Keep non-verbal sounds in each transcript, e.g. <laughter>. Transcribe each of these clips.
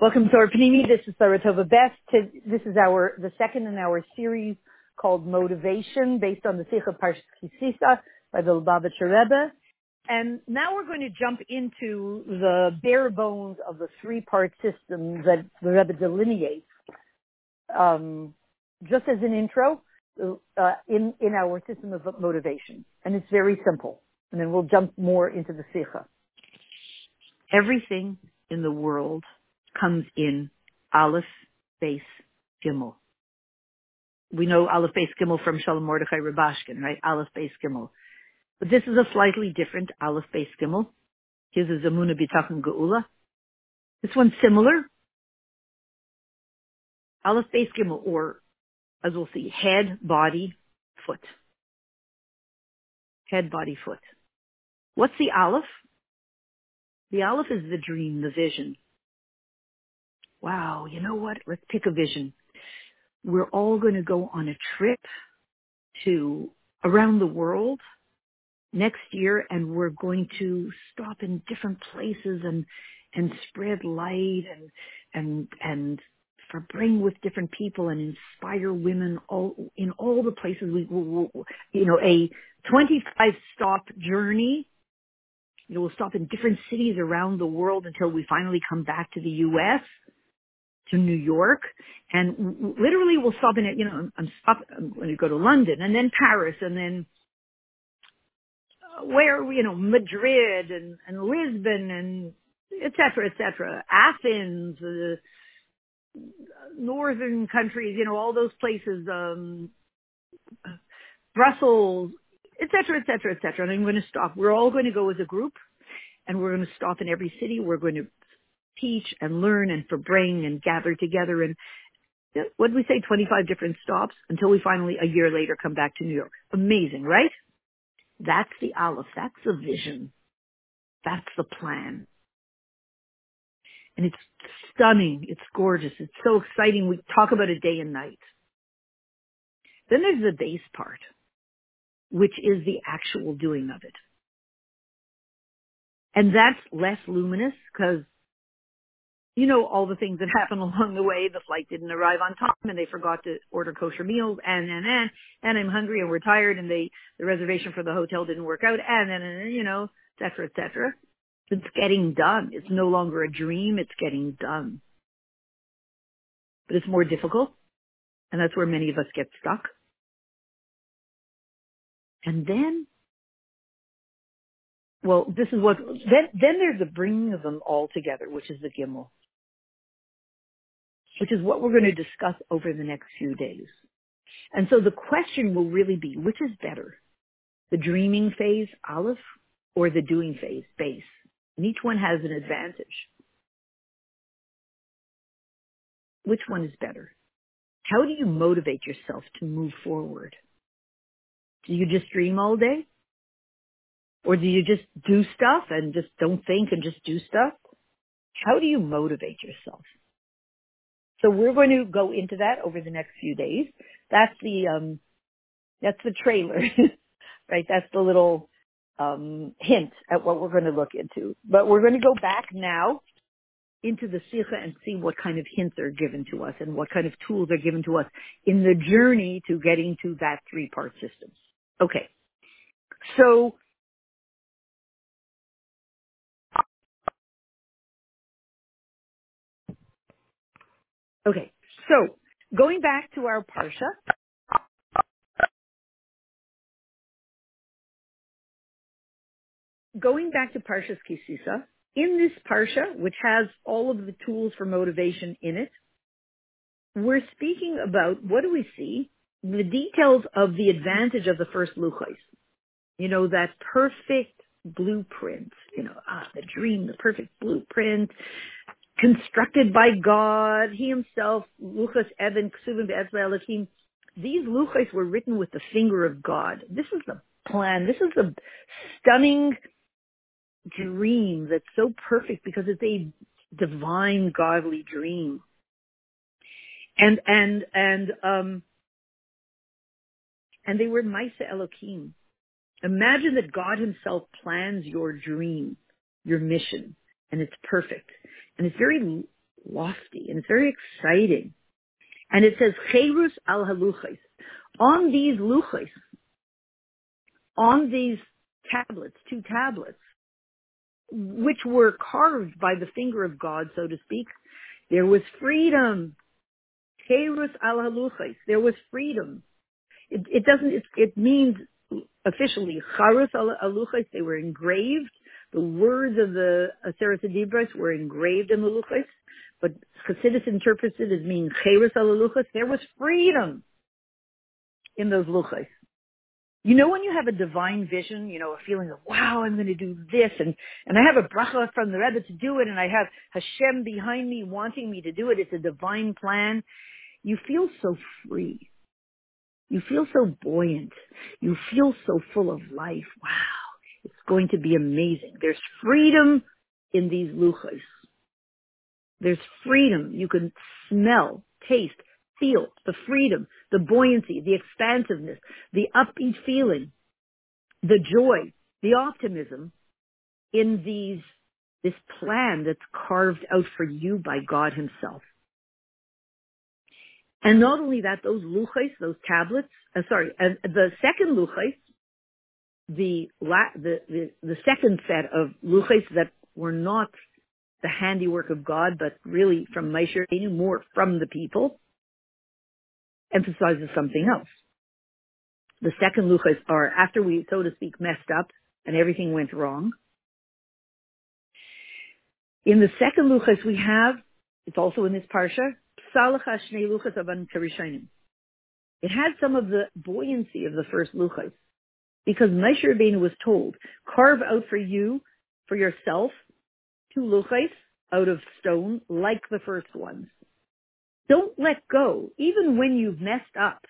Welcome to our Panini. This is Saratova Best. This is our the second in our series called Motivation, based on the Sikha Parshas Kisisa by the Lubavitcher Rebbe. And now we're going to jump into the bare bones of the three-part system that the Rebbe delineates. Um, just as an intro, uh, in in our system of motivation, and it's very simple. And then we'll jump more into the Sikha. Everything in the world comes in Aleph, Beis, Gimel. We know Aleph, Beis, Gimel from Shalom Mordechai Rubashkin, right? Aleph, Beis, Gimel. But this is a slightly different Aleph, Beis, Gimel. His is Amuna Bitachon Geula. This one's similar. Aleph, Beis, Gimel, or as we'll see, head, body, foot. Head, body, foot. What's the Aleph? The Aleph is the dream, the vision, wow, you know what? Let's pick a vision. We're all going to go on a trip to around the world next year and we're going to stop in different places and, and spread light and, and, and for bring with different people and inspire women all in all the places we, you know, a 25 stop journey. You know, we'll stop in different cities around the world until we finally come back to the U.S to New York, and literally we'll stop in it. You know, I'm stop. I'm going to go to London, and then Paris, and then uh, where you know Madrid and and Lisbon and et cetera, et cetera, Athens, uh, northern countries, you know, all those places, um, Brussels, et cetera, et cetera, et cetera. And I'm going to stop. We're all going to go as a group, and we're going to stop in every city. We're going to teach and learn and for bring and gather together and what did we say 25 different stops until we finally a year later come back to New York. Amazing, right? That's the Aleph. That's the vision. That's the plan. And it's stunning. It's gorgeous. It's so exciting. We talk about it day and night. Then there's the beis part, which is the actual doing of it. And that's less luminous because you know, all the things that <laughs> happened along the way. The flight didn't arrive on time and they forgot to order kosher meals and, and, and, and I'm hungry and we're tired and they, the reservation for the hotel didn't work out and, and, and you know, et cetera, et cetera. It's getting done. It's no longer a dream. It's getting done. But it's more difficult. And that's where many of us get stuck. And then, well, this is what, then, then there's the bringing of them all together, which is the Gimel which is what we're going to discuss over the next few days. And so the question will really be, which is better? The dreaming phase, Aleph, or the doing phase, beis? And each one has an advantage. Which one is better? How do you motivate yourself to move forward? Do you just dream all day? Or do you just do stuff and just don't think and just do stuff? How do you motivate yourself? So we're going to go into that over the next few days. That's the um, that's the trailer, <laughs> right? That's the little um, hint at what we're going to look into. But we're going to go back now into the Sikha and see what kind of hints are given to us and what kind of tools are given to us in the journey to getting to that three-part system. Okay. So Okay, so going back to our parsha, going back to Parshas Kisisa, in this parsha, which has all of the tools for motivation in it, we're speaking about what do we see? The details of the advantage of the first luchos. You know, that perfect blueprint, you know, ah, the dream, the perfect blueprint, constructed by God. He himself, Luchas Evan Ksuvim Elohim. These luchos were written with the finger of God. This is the plan. This is a stunning dream that's so perfect because it's a divine, godly dream. And and and um and they were Maisa Elohim. Imagine that God Himself plans your dream, your mission, and it's perfect. And it's very lofty and it's very exciting. And it says, Cherus al haluchais. On these luchais, on these tablets, two tablets, which were carved by the finger of God, so to speak, there was freedom. Cherus al haluchais. There was freedom. It, it doesn't, it, it means officially, Charus al haluchais, they were engraved. The words of the Aseret Dibros were engraved in the luchais but Chassidus interprets it as meaning cheres alaluchas. There was freedom in those luchas. You know when you have a divine vision, you know, a feeling of, wow, I'm going to do this, and, and I have a bracha from the Rebbe to do it, and I have Hashem behind me wanting me to do it. It's a divine plan. You feel so free. You feel so buoyant. You feel so full of life. Wow, going to be amazing. There's freedom in these luchas. There's freedom. You can smell, taste, feel the freedom, the buoyancy, the expansiveness, the upbeat feeling, the joy, the optimism in these, this plan that's carved out for you by God himself. And not only that, those luchais, those tablets, uh, sorry, uh, the second luchais, the, la- the, the, the second set of luchais that were not the handiwork of God, but really from Rabbeinu, more from the people, emphasizes something else. The second luchas are after we, so to speak, messed up and everything went wrong. In the second luchas we have, it's also in this parsha, Psalacha Shnei Luchas Avan. It had some of the buoyancy of the first luchas because Moshe Rabbeinu was told, carve out for you, for yourself, two luchais out of stone like the first ones. Don't let go, even when you've messed up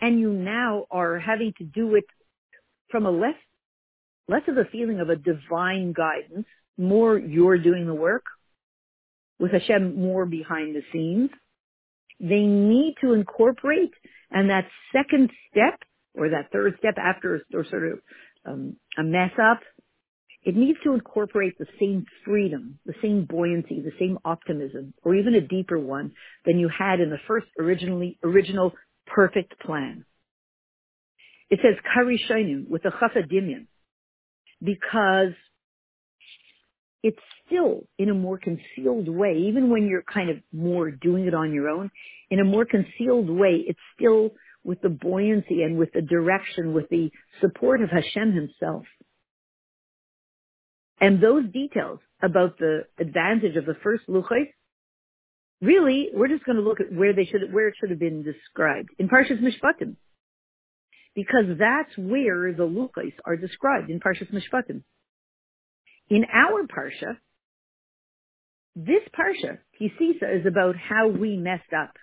and you now are having to do it from a less, less of a feeling of a divine guidance, more you're doing the work with Hashem more behind the scenes. They need to incorporate and that second step or that third step after or sort of um, a mess up it needs to incorporate the same freedom, the same buoyancy, the same optimism, or even a deeper one than you had in the first originally, original perfect plan. It says Karishainu with a chafadimian because it's still in a more concealed way, even when you're kind of more doing it on your own, in a more concealed way, it's still with the buoyancy and with the direction, with the support of Hashem himself. And those details about the advantage of the first luchos, really, we're just going to look at where they should, where it should have been described in Parshas Mishpatim, because that's where the luchos are described in Parshas Mishpatim. In our parsha, this parsha, Kisisa, is about how we messed up.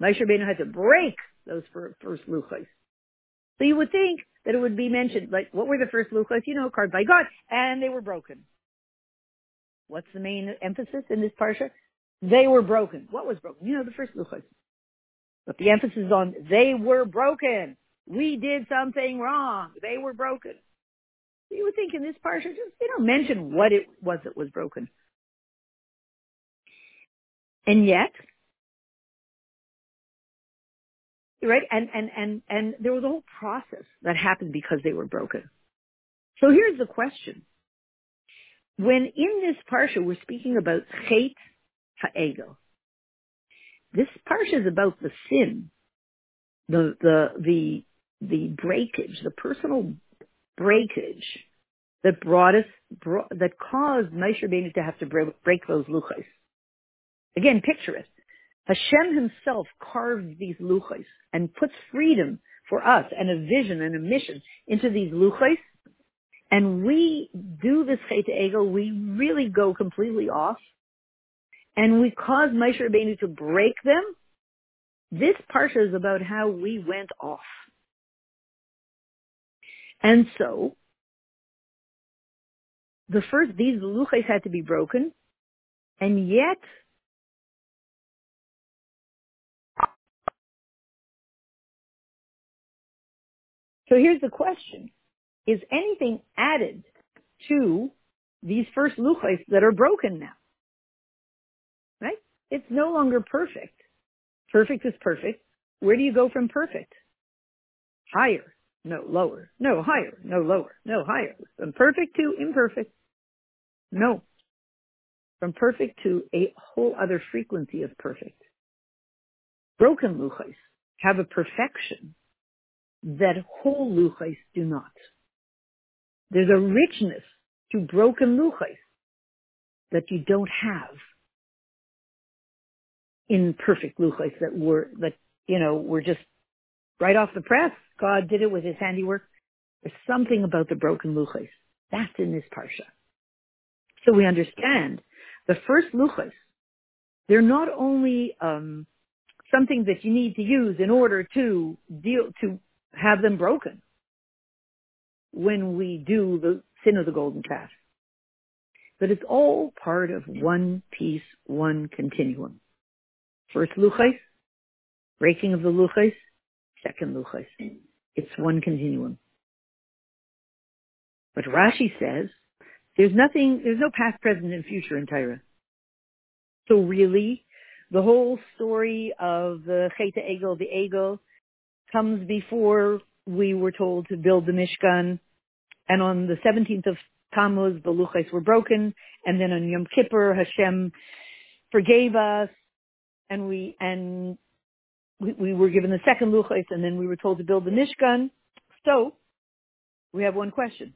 Moshe Rabbeinu had to break those first luchos. So you would think that it would be mentioned, like, what were the first luchos? You know, carved by God, and they were broken. What's the main emphasis in this parsha? They were broken. What was broken? You know, the first luchos. But the emphasis is on they were broken. We did something wrong. They were broken. You would think in this parsha, just you know, mention what it was that was broken. And yet, right? And, and, and, and there was a whole process that happened because they were broken. So here's the question. When in this parsha we're speaking about chet ha'ego, this parsha is about the sin, the, the, the, the breakage, the personal breakage that brought us, brought, that caused Moshe Rabbeinu to have to break, break those luchas. Again, picture it. Hashem himself carved these luchos and puts freedom for us and a vision and a mission into these luchos. And we do this chet ego, we really go completely off. And we cause Moshe Rabbeinu to break them. This parsha is about how we went off. And so, the first, these luchos had to be broken, and yet So here's the question. Is anything added to these first luchos that are broken now? right? It's no longer perfect. Perfect is perfect. Where do you go from perfect? Higher, no lower, no higher, no lower, no higher. From perfect to imperfect, no. From perfect to a whole other frequency of perfect. Broken luchais have a perfection that whole luchais do not. There's a richness to broken luchais that you don't have in perfect luchais that were that you know were just right off the press. God did it with His handiwork. There's something about the broken luchais that's in this parsha. So we understand the first luchais. They're not only um, something that you need to use in order to deal to have them broken when we do the sin of the golden calf. But it's all part of one piece, one continuum. First luchais, breaking of the luchais, second luchais. It's one continuum. But Rashi says there's nothing, there's no past, present, and future in Torah. So really, the whole story of the Cheta Egel, the Egel, comes before we were told to build the Mishkan. And on the 17th of Tammuz, the Luchais were broken. And then on Yom Kippur, Hashem forgave us. And we, and we, we were given the second Luchais and then we were told to build the Mishkan. So, we have one question.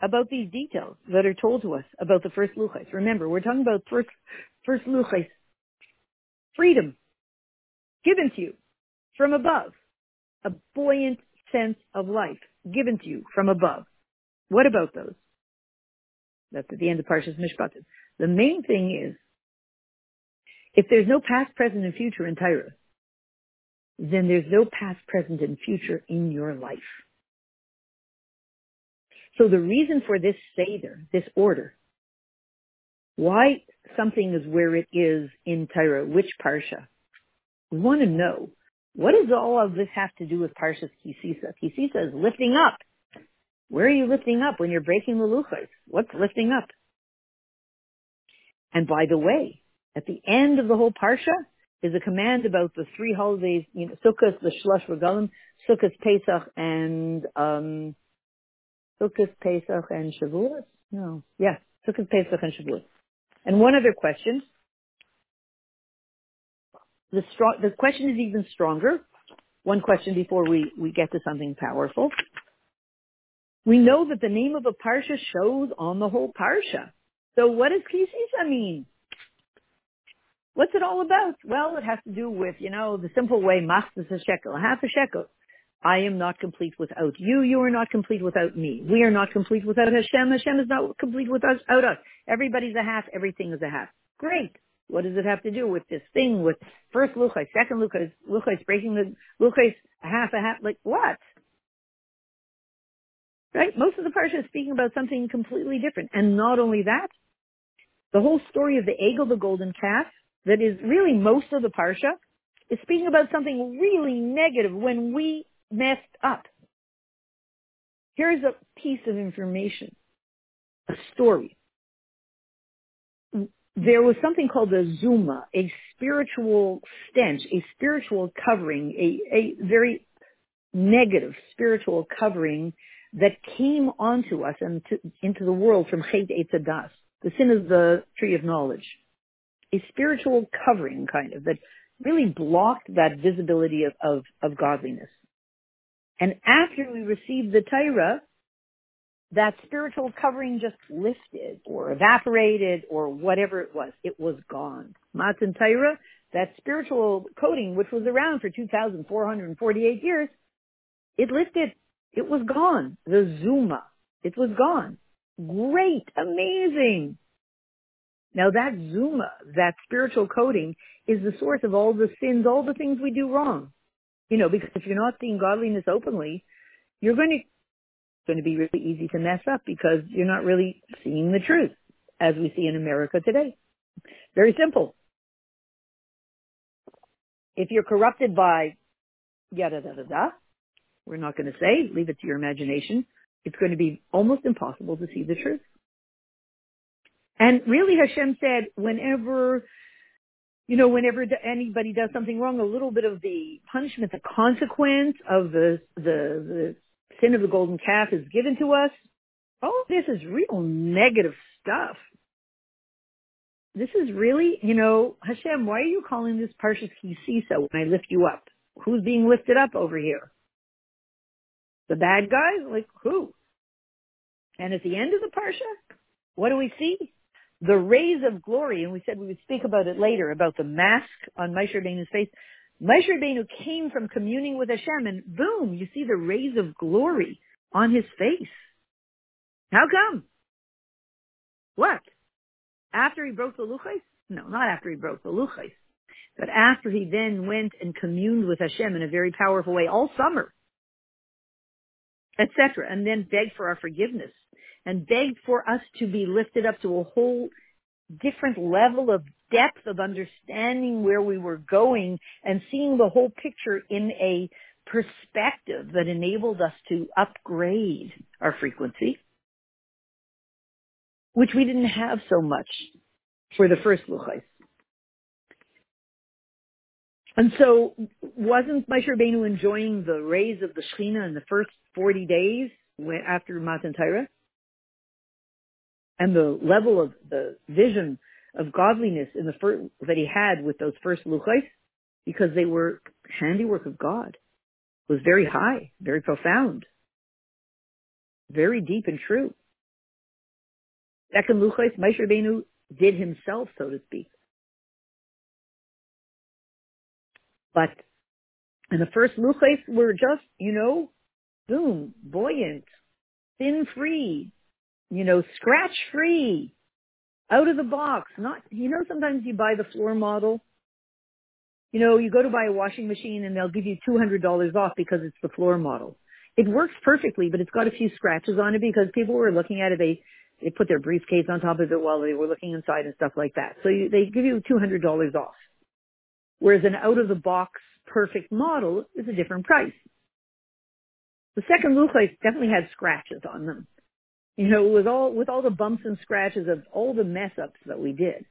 About these details that are told to us about the first Luchais. Remember, we're talking about first, first Luchais. Freedom given to you from above. A buoyant sense of life given to you from above. What about those? That's at the end of Parshas Mishpatim. The main thing is, if there's no past, present, and future in Torah, then there's no past, present, and future in your life. So the reason for this Seder, this order, why something is where it is in Torah, which Parsha, we want to know what does all of this have to do with Parshas Kisisa? Kisisa is lifting up. Where are you lifting up when you're breaking the luchos? What's lifting up? And by the way, at the end of the whole parsha is a command about the three holidays, you know, Sukkot, the Shlosh Regalim, Sukkot, Pesach, and um, Sukkot, Pesach, and Shavuot. No, yeah, Sukkot, Pesach, and Shavuot. And one other question: the strong, the question is even stronger. One question before we, we get to something powerful. We know that the name of a parsha shows on the whole parsha. So what does kisisa mean? What's it all about? Well, it has to do with, you know, the simple way, mastas a shekel, half a shekel. I am not complete without you. You are not complete without me. We are not complete without Hashem. Hashem is not complete without us. Everybody's a half. Everything is a half. Great. What does it have to do with this thing with first luchais, second luchais, luchais breaking the luchais half a half? Like what? Right? Most of the parsha is speaking about something completely different. And not only that, the whole story of the egel, the golden calf, that is really most of the parsha, is speaking about something really negative when we messed up. Here's a piece of information, a story there was something called a zuma, a spiritual stench, a spiritual covering, a, a very negative spiritual covering that came onto us and to, into the world from Chet Etzadas. The sin is the tree of knowledge. A spiritual covering kind of that really blocked that visibility of, of, of godliness. And after we received the Torah, that spiritual covering just lifted or evaporated or whatever it was. It was gone. Matan Torah, that spiritual coating, which was around for 2,448 years, it lifted. It was gone. The Zuma. It was gone. Great. Amazing. Now that Zuma, that spiritual coating, is the source of all the sins, all the things we do wrong. You know, because if you're not seeing godliness openly, you're going to going to be really easy to mess up because you're not really seeing the truth as we see in America today. Very simple. If you're corrupted by yada da da da, we're not going to say, leave it to your imagination. It's going to be almost impossible to see the truth. And really Hashem said, whenever, you know, whenever anybody does something wrong, a little bit of the punishment, the consequence of the, the, the sin of the golden calf is given to us. Oh, this is real negative stuff. This is really, you know, Hashem, why are you calling this Parshas Kisisa when I lift you up? Who's being lifted up over here? The bad guys? Like who? And at the end of the Parsha, what do we see? The rays of glory, and we said we would speak about it later, about the mask on Moshe face. Moshe came from communing with Hashem, and boom, you see the rays of glory on his face. How come? What? After he broke the luchos? No, not after he broke the luchos, but after he then went and communed with Hashem in a very powerful way all summer, etc., and then begged for our forgiveness and begged for us to be lifted up to a whole different level of depth of understanding where we were going and seeing the whole picture in a perspective that enabled us to upgrade our frequency which we didn't have so much for the first luchos. And so, wasn't Moshe Rabbeinu enjoying the rays of the Shekhinah in the first 40 days after Matan Torah? And the level of the vision of godliness in the first, that he had with those first luchos, because they were handiwork of God, was very high, very profound, very deep and true. Second Luchos, Moshe Rabbeinu did himself, so to speak. But and the first Luchos were just, you know, boom, buoyant, thin free, you know, scratch free, out of the box. Not, you know, sometimes you buy the floor model. You know, you go to buy a washing machine and they'll give you $200 off because it's the floor model. It works perfectly, but it's got a few scratches on it because people were looking at it. They they put their briefcase on top of it while they were looking inside and stuff like that. So you, they give you $200 off. Whereas an out of the box perfect model is a different price. The second Luchos definitely had scratches on them. You know, with all, with all the bumps and scratches of all the mess ups that we did.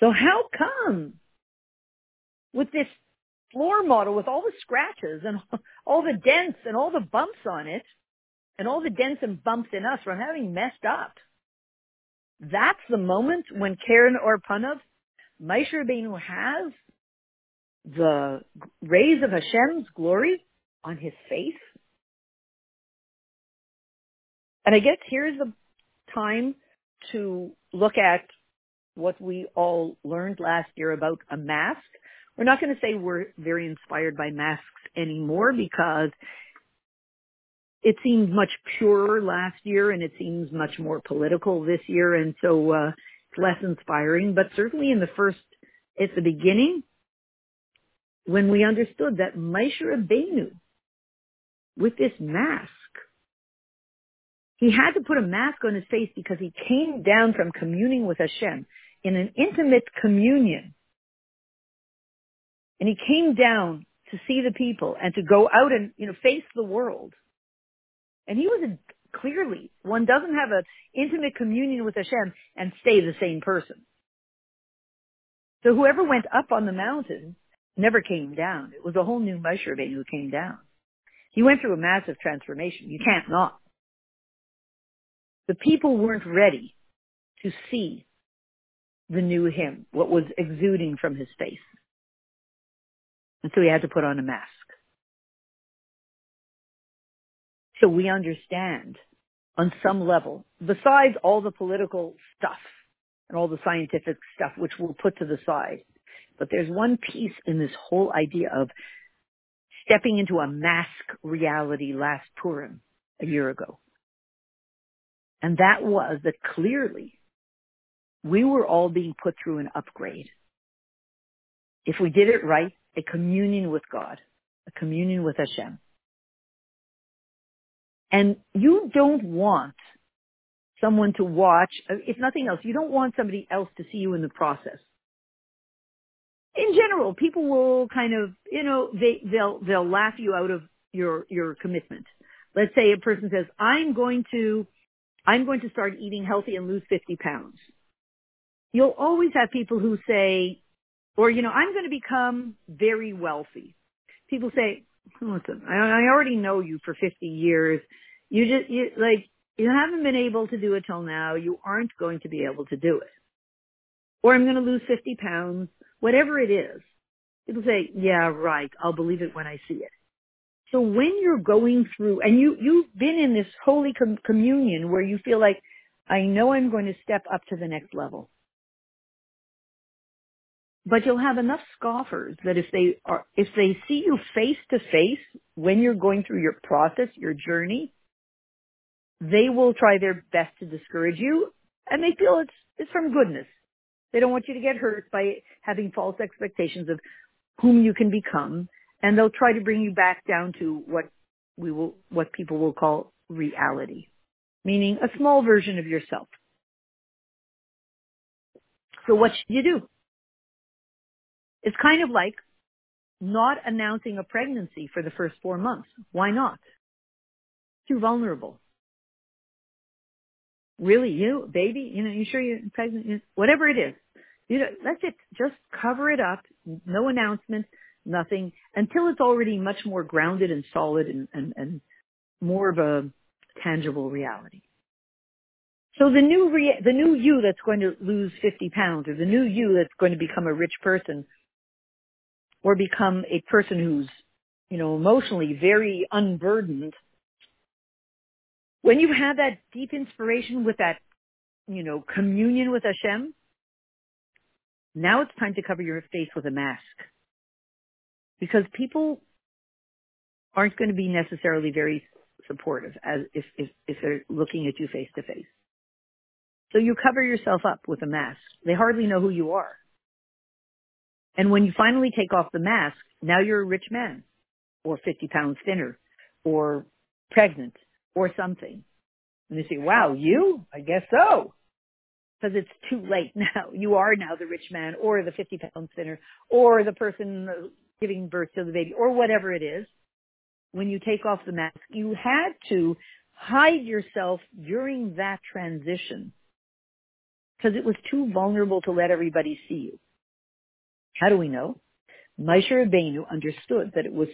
So how come with this floor model with all the scratches and <laughs> all the dents and all the bumps on it, and all the dents and bumps in us from having messed up. That's the moment when Karen or Panav, Moshe Rabbeinu has the rays of Hashem's glory on his face. And I guess here's the time to look at what we all learned last year about a mask. We're not going to say we're very inspired by masks anymore because it seemed much purer last year and it seems much more political this year and so uh, it's less inspiring. But certainly in the first, at the beginning, when we understood that Moshe Rabbeinu, with this mask, he had to put a mask on his face because he came down from communing with Hashem in an intimate communion. And he came down to see the people and to go out and, you know, face the world. And he was a, clearly, one doesn't have an intimate communion with Hashem and stay the same person. So whoever went up on the mountain never came down. It was a whole new Moshe Rabbeinu who came down. He went through a massive transformation. You can't not. The people weren't ready to see the new him, what was exuding from his face. And so he had to put on a mask. So we understand on some level, besides all the political stuff and all the scientific stuff, which we'll put to the side. But there's one piece in this whole idea of stepping into a mask reality last Purim a year ago. And that was that clearly we were all being put through an upgrade. If we did it right, a communion with God, a communion with Hashem. And you don't want someone to watch, uh, if nothing else, you don't want somebody else to see you in the process. In general, people will kind of, you know, they, they'll, they'll laugh you out of your, your commitment. Let's say a person says, I'm going to I'm going to start eating healthy and lose 50 pounds. You'll always have people who say, or, you know, I'm going to become very wealthy. People say, listen, I, I already know you for 50 years. You just, you, like, you haven't been able to do it till now. You aren't going to be able to do it. Or I'm going to lose 50 pounds, whatever it is. People say, yeah, right. I'll believe it when I see it. So when you're going through, and you, you've been in this holy com- communion where you feel like, I know I'm going to step up to the next level. But you'll have enough scoffers that if they are, if they see you face to face when you're going through your process, your journey, they will try their best to discourage you and they feel it's, it's from goodness. They don't want you to get hurt by having false expectations of whom you can become and they'll try to bring you back down to what we will, what people will call reality, meaning a small version of yourself. So what should you do? It's kind of like not announcing a pregnancy for the first four months. Why not? Too vulnerable. Really, you, baby, you know, you sure you're pregnant? Whatever it is. You know, that's it. Just cover it up. No announcements, nothing until it's already much more grounded and solid and, and, and more of a tangible reality. So the new rea- the new you that's going to lose 50 pounds or the new you that's going to become a rich person or become a person who's, you know, emotionally very unburdened, when you have that deep inspiration with that, you know, communion with Hashem, now it's time to cover your face with a mask. Because people aren't going to be necessarily very supportive as if, if, if they're looking at you face to face. So you cover yourself up with a mask. They hardly know who you are. And when you finally take off the mask, now you're a rich man or 50 pounds thinner or pregnant or something. And they say, wow, you? I guess so. Because it's too late <laughs> now. You are now the rich man or the 50 pounds thinner or the person giving birth to the baby or whatever it is. When you take off the mask, you had to hide yourself during that transition because it was too vulnerable to let everybody see you. How do we know? Moshe Rabbeinu understood that it was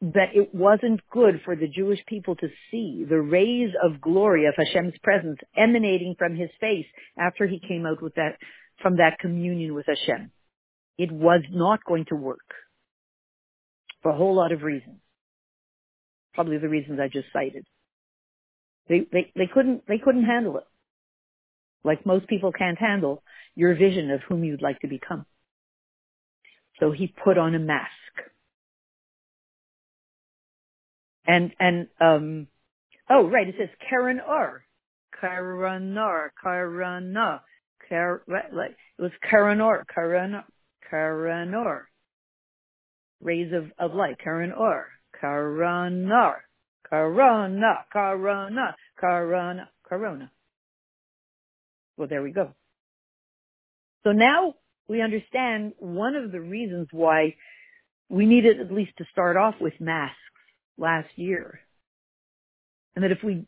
that it wasn't good for the Jewish people to see the rays of glory of Hashem's presence emanating from his face after he came out with that from that communion with Hashem. It was not going to work for a whole lot of reasons. Probably the reasons I just cited. They, they, they couldn't, they couldn't handle it. Like most people can't handle your vision of whom you'd like to become. So he put on a mask. And, and, um, oh, right, it says Karen R. Karanar, Karana, Kar, like, it was Karanor, Karan, Karanor. Rays of, of light, Karen Or, Karanar, Karana, Karana, Karana, Corona. Well, there we go. So now we understand one of the reasons why we needed at least to start off with masks last year. And that if we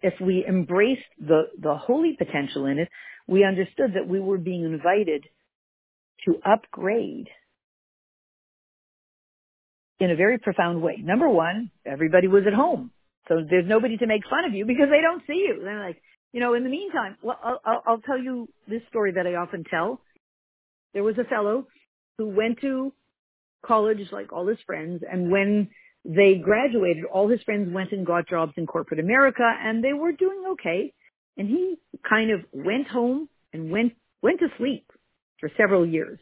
if we embraced the, the holy potential in it, we understood that we were being invited to upgrade in a very profound way. Number one, everybody was at home. So there's nobody to make fun of you because they don't see you. They're like, you know, in the meantime, well, I'll, I'll, I'll tell you this story that I often tell. There was a fellow who went to college like all his friends, and when they graduated, all his friends went and got jobs in corporate America, and they were doing okay. And he kind of went home and went went to sleep for several years.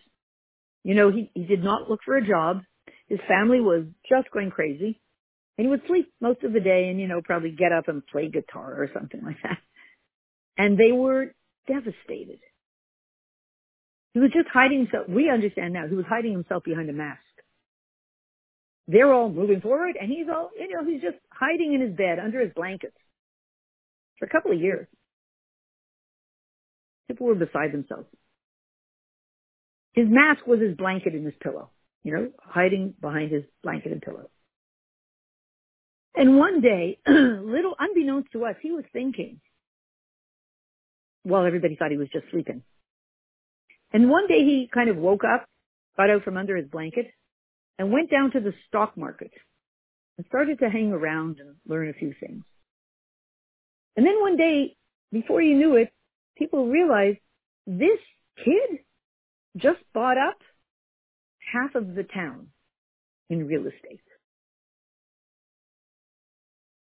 You know, he, he did not look for a job. His family was just going crazy. And he would sleep most of the day and, you know, probably get up and play guitar or something like that and they were devastated. He was just hiding himself. We understand now. He was hiding himself behind a mask. They're all moving forward, and he's all, you know, he's just hiding in his bed under his blankets for a couple of years. People were beside themselves. His mask was his blanket and his pillow, you know, hiding behind his blanket and pillow. And one day, <clears throat> little unbeknownst to us, he was thinking while everybody thought he was just sleeping. And one day he kind of woke up, got out from under his blanket, and went down to the stock market and started to hang around and learn a few things. And then one day, before you knew it, people realized this kid just bought up half of the town in real estate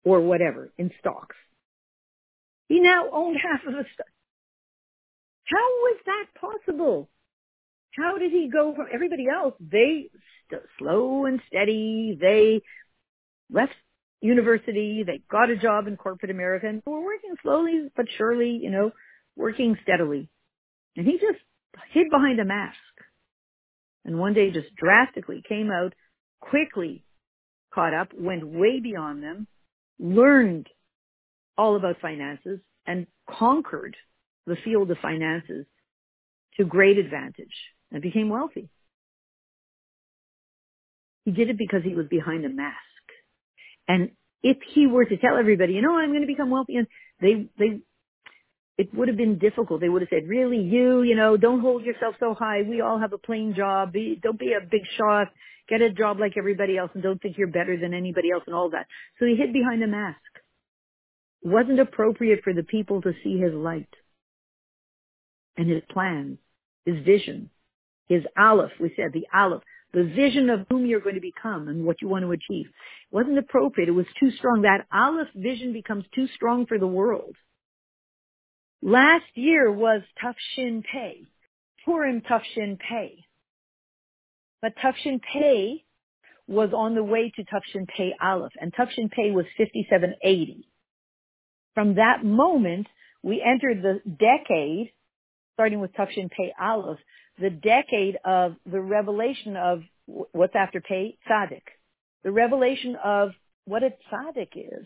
or whatever in stocks. He now owned half of the stock. How was that possible? How did he go from everybody else? They st- slow and steady. They left university. They got a job in corporate America and were working slowly but surely, you know, working steadily. And he just hid behind a mask. And one day just drastically came out, quickly caught up, went way beyond them, learned all about finances and conquered the field of finances to great advantage and became wealthy. He did it because he was behind a mask. And if he were to tell everybody, you know, I'm going to become wealthy, and they, they, it would have been difficult. They would have said, really, you, you know, don't hold yourself so high. We all have a plain job. Be, don't be a big shot. Get a job like everybody else and don't think you're better than anybody else and all that. So he hid behind a mask. It wasn't appropriate for the people to see his light and his plans, his vision, his aleph. We said the aleph the vision of whom you're going to become and what you want to achieve. It wasn't appropriate. It was too strong. That Aleph vision becomes too strong for the world. Last year was Tafshin Pei, Purim Tufshin Pei. But Tufshin Pei was on the way to Tufshin Pei Aleph, and Tufshin Pei was 5780. From that moment, we entered the decade, starting with Tufshin Pei Aleph, the decade of the revelation of what's after Pei Tzaddik, the revelation of what a tzaddik is,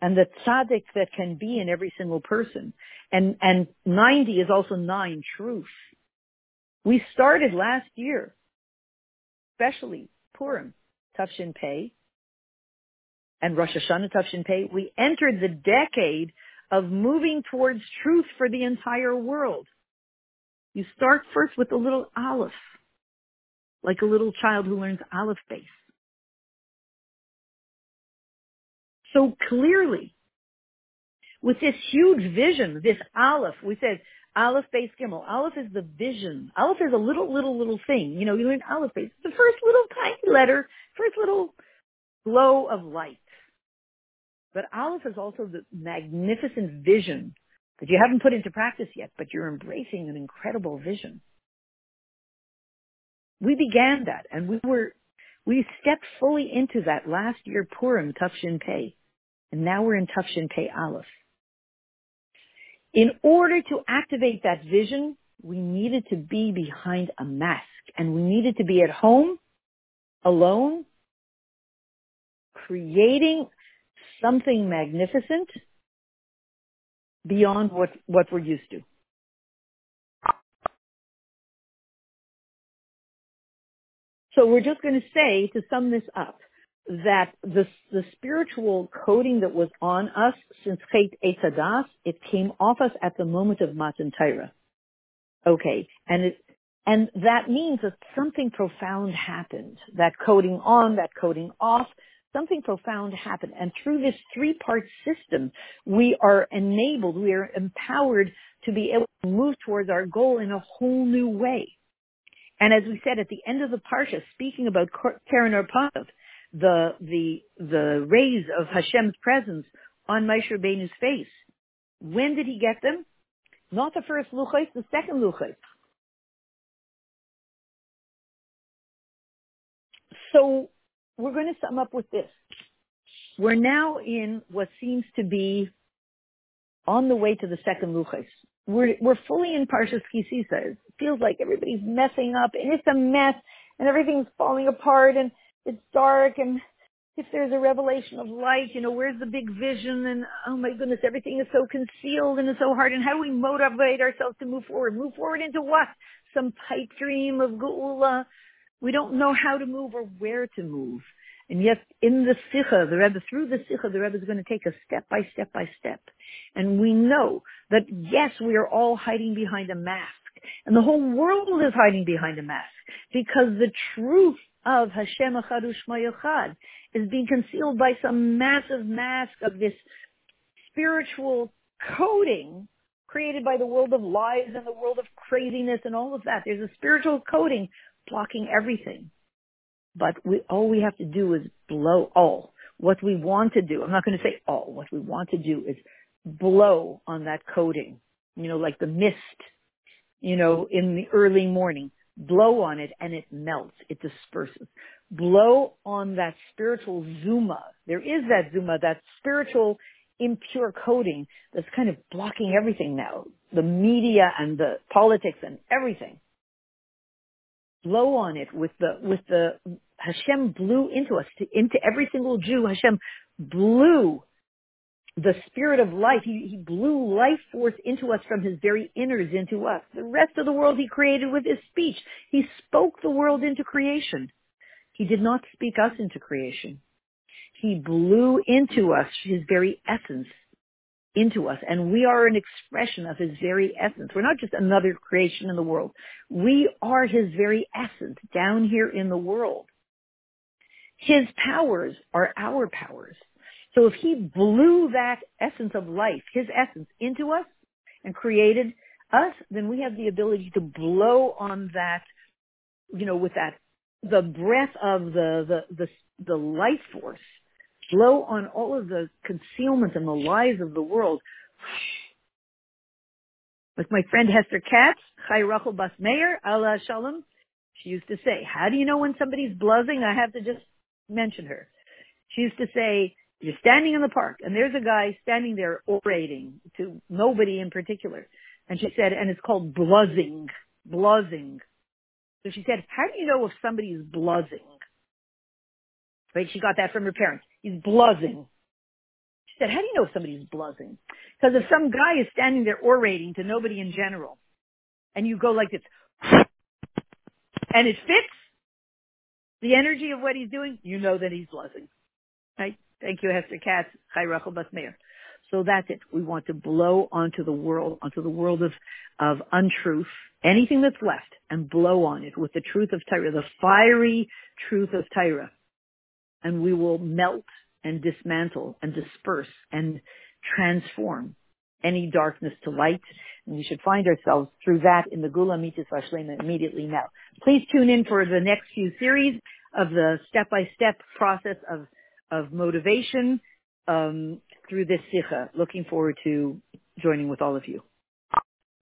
and the tzaddik that can be in every single person. And and 90 is also nine truth. We started last year, especially Purim, Tafshin Pei, and Rosh Hashanah Tafshin Pei. We entered the decade of moving towards truth for the entire world. You start first with a little aleph, like a little child who learns aleph beis. So clearly, with this huge vision, this aleph, we said aleph beis gimel. Aleph is the vision. Aleph is a little, little, little thing. You know, you learn aleph beis. It's the first little tiny letter, first little glow of light. But aleph is also the magnificent vision that you haven't put into practice yet, but you're embracing an incredible vision. We began that and we were, we stepped fully into that last year Purim Tufshin Pei. And now we're in Tufshin Pei Aleph. In order to activate that vision, we needed to be behind a mask and we needed to be at home, alone, creating something magnificent beyond what, what we're used to. So we're just going to say, to sum this up, that the, the spiritual coding that was on us since Chet Etzadas, it came off us at the moment of Matan Torah. Okay, and it, and that means that something profound happened. That coding on, that coding off, something profound happened. And through this three-part system, we are enabled, we are empowered to be able to move towards our goal in a whole new way. And as we said at the end of the parsha, speaking about Keren Arpav, the the the rays of Hashem's presence on Moshe Rabbeinu's face. When did he get them? Not the first luchos, the second luchos. So we're going to sum up with this. We're now in what seems to be on the way to the second Luchas. We're, we're fully in Parshas Kisisa. It feels like everybody's messing up and it's a mess and everything's falling apart and it's dark and if there's a revelation of light, you know, where's the big vision and oh my goodness, everything is so concealed and it's so hard and how do we motivate ourselves to move forward? Move forward into what? Some pipe dream of Geula we don't know how to move or where to move. And yet in the Sikha, the Rebbe, through the Sikha, the Rebbe is going to take us step by step by step. And we know that yes, we are all hiding behind a mask. And the whole world is hiding behind a mask. Because the truth of Hashem Echad U'Shma is being concealed by some massive mask of this spiritual coating created by the world of lies and the world of craziness and all of that. There's a spiritual coating blocking everything. But we, all we have to do is blow all. What we want to do, I'm not going to say all, what we want to do is blow on that coating. You know, like the mist, you know, in the early morning. Blow on it and it melts. It disperses. Blow on that spiritual zuma. There is that zuma, that spiritual impure coating that's kind of blocking everything now. The media and the politics and everything. Blow on it with the, with the, Hashem blew into us, to, into every single Jew, Hashem blew the spirit of life. He, he blew life force into us from his very innards into us. The rest of the world he created with his speech. He spoke the world into creation. He did not speak us into creation. He blew into us his very essence into us. And we are an expression of his very essence. We're not just another creation in the world. We are his very essence down here in the world. His powers are our powers. So if he blew that essence of life, his essence into us and created us, then we have the ability to blow on that, you know, with that, the breath of the, the, the, the life force, blow on all of the concealment and the lies of the world. Like my friend Hester Katz, Chai Rachel Bas Meir, Aleha Shalom, she used to say, how do you know when somebody's bluzzing? I have to just mention her. She used to say, you're standing in the park and there's a guy standing there orating to nobody in particular. And she said, and it's called bluzzing, bluzzing. So she said, how do you know if somebody is bluzzing? Right? She got that from her parents. He's bluzzing. She said, how do you know if somebody's bluzzing? Because if some guy is standing there orating to nobody in general, and you go like this, and it fits the energy of what he's doing, you know that he's bluzzing. Right? Thank you, Hester Katz. Chai Rachel Basmeir. So that's it. We want to blow onto the world, onto the world of, of untruth, anything that's left, and blow on it with the truth of Torah, the fiery truth of Torah. And we will melt and dismantle and disperse and transform any darkness to light. And we should find ourselves through that in the Geulah Mitzvah Shlema immediately now. Please tune in for the next few series of the step-by-step process of of motivation um, through this sikha. Looking forward to joining with all of you.